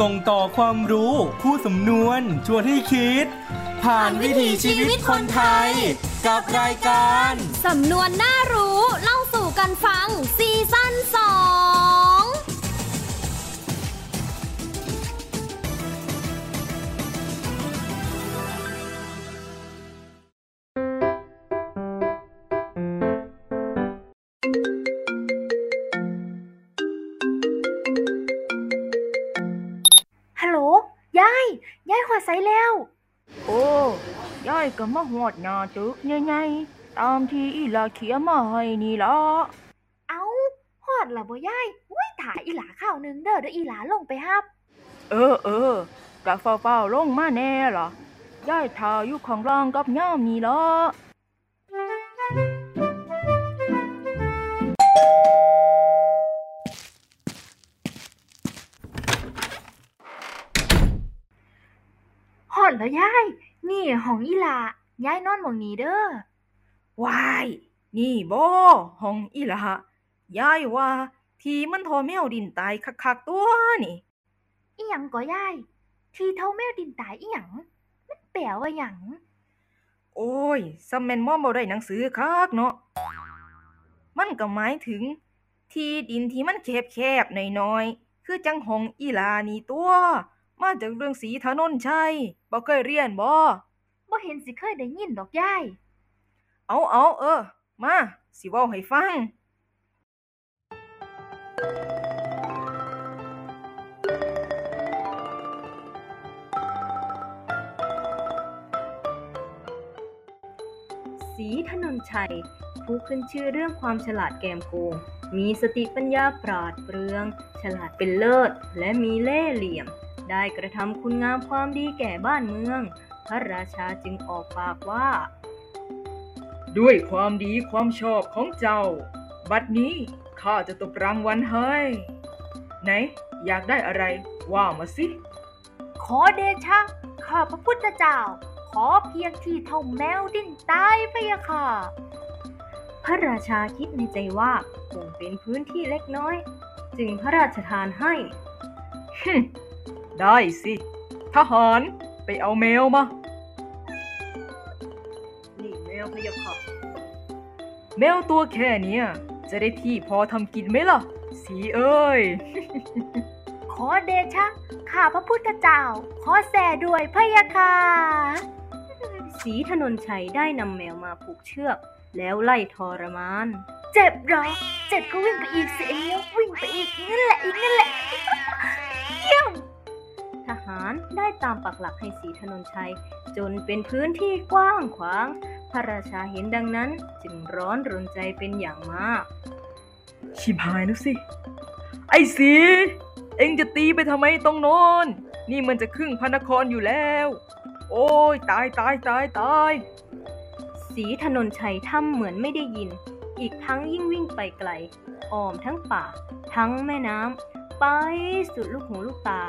ส่งต่อความรู้คู่สำนวนชวนให้คิด ผ่านวิถีชีวิตคนไทย กับรายการ สำนวนน่ารู้ เล่าสู่กันฟังซี ยายยายหัวใสแล้ว โอ้ยายก็มาหอดหน้าตึกใหญ่ๆตามที่อีหลาเขียนมาให้นี่ละเอ้าหอดละบ่ยายอุ้ยถ่ายอีหลาข้าวหนึงเด้อเด้ออีหลาลงไปฮับ เออเออกะเฝ้าๆลงมาแน่ล่ะยายทาอยู่ข้างล่างกับย่ามนี่ละ แล้วยาย นี่ห้องอีหลายายนอนหมองนี้เด้อวาย นี่บ่ห้องอีหลายายว่า ทีมันทอแมวดินตายคักๆตัวนี่ อีหยังก็ยาย ทีเท่าแมวดินตายอีหยังมันแปลว่าหยังโอ้ยซัมแมนมอมบ่ได้หนังสือคักเนาะ มันก็หมายถึง ที่ดินที่มันแคบๆน้อยๆ คือจังหองอีหลานี่ตัว มาจากเรื่องสีถนนชัยบ่เคยเรียนบ่บ่เห็นสิเคยได้ยินดอกยาย เอาเอาเออ มาสิเว้าให้ฟัง สีถนนชัย ผู้ขึ้นชื่อเรื่องความฉลาดแกมโกง มีสติปัญญาปราดเปรื่อง ฉลาดเป็นเลิศ และมีเล่ห์เหลี่ยม ได้กระทำคุณงามความดีแก่บ้านเมือง พระราชาจึงออกปากว่า ด้วยความดีความชอบของเจ้า บัดนี้ข้าจะตบรางวัลให้ไหน อยากได้อะไรว่ามาสิ ขอเดชะ ข้าพระพุทธเจ้า ขอเพียงที่เท่าแมวดิ้นตายพะยะค่ะ พระราชาคิดในใจว่าคงเป็นพื้นที่เล็กน้อย จึงพระราชทานให้ฮึม ได้สิ ทหารไปเอาแมวมา นี่แมวพยะค่ะแมวตัวแค่นี้จะได้ที่พอทำกินไหมล่ะ สีเอ้ย ขอเดชะ ข้าพระพุทธเจ้า ขอแส่ด้วยพยะค่ะสีถนนชัยได้นำแมวมาผูกเชือก แล้วไล่ทรมาน เจ็บหรอ เจ็บก็วิ่งไปอีกสิเอววิ่งไปอีกนั่นแหละอีกนั่นแหละ เยี่ยมารได้ตามปักหลักให้สีถนนชัย จนเป็นพื้นที่กว้างขวาง พระราชาเห็นดังนั้นจึงร้อนรนใจเป็นอย่างมาก ชิบหายแล้วสิ ไอ้สี เอ็งจะตีไปทำไมตรงโนอน นี่มันจะครึ่งพระนครอยู่แล้ว โอ้ยตายตายตายตาย สีถนนชัยทำเหมือนไม่ได้ยิน อีกทั้งยิ่งวิ่งไปไกล อ้อมทั้งป่า ทั้งแม่น้ำ ไปสุดลูกหูลูกตา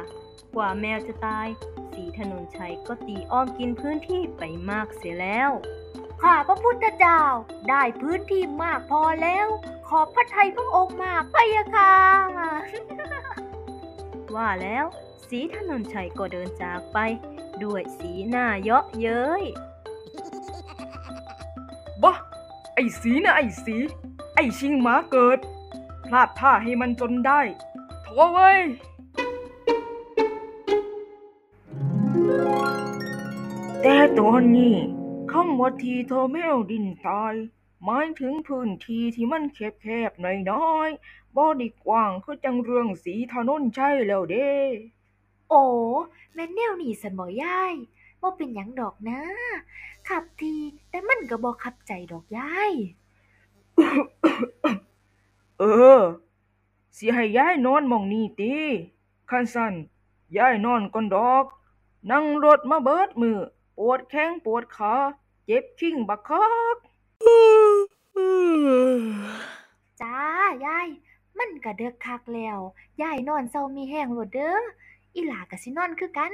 กว่าแมวจะตาย สีถนนชัยก็ตีอ้อมกินพื้นที่ไปมากเสียแล้วข้าพระพุทธเจ้าได้พื้นที่มากพอแล้ว ขอบพระทัยพระองค์มากพะยะค่ะ ว่าแล้วสีถนนชัยก็เดินจากไป ด้วยสีหน้าเยาะเย้ยบ้าไอ้สีนะไอ้สี ไอ้ชิงหมาเกิด พลาดท่าให้มันจนได้ โถ่เว้ย แต่ตอนนี้คำว่าทีเธอแมวดินตายหมายถึงพื้นที่ที่มันแคบๆน้อยๆบ่ได้กว้างคือจังเรื่องสีถนนใช่แล้วเด้ โอ้แม่นแนวนี่สันบ่ยายบ่เป็นหยังดอกนะ ขับทีแต่มันก็บ่ขับใจดอกยาย เออ สิให้ยายนอนหม่องนี้ติคันสั่นยายนอนก่อนดอก นั่งรถมาเบิดมือ ปวดแข้งปวดขา เจ็บขิ้งบักคักจ้ายาย มันก็เดึกคักแล้ว ยายนอนเซามีแห้งโลดเด้อ อีหลาก็สินอนคือกัน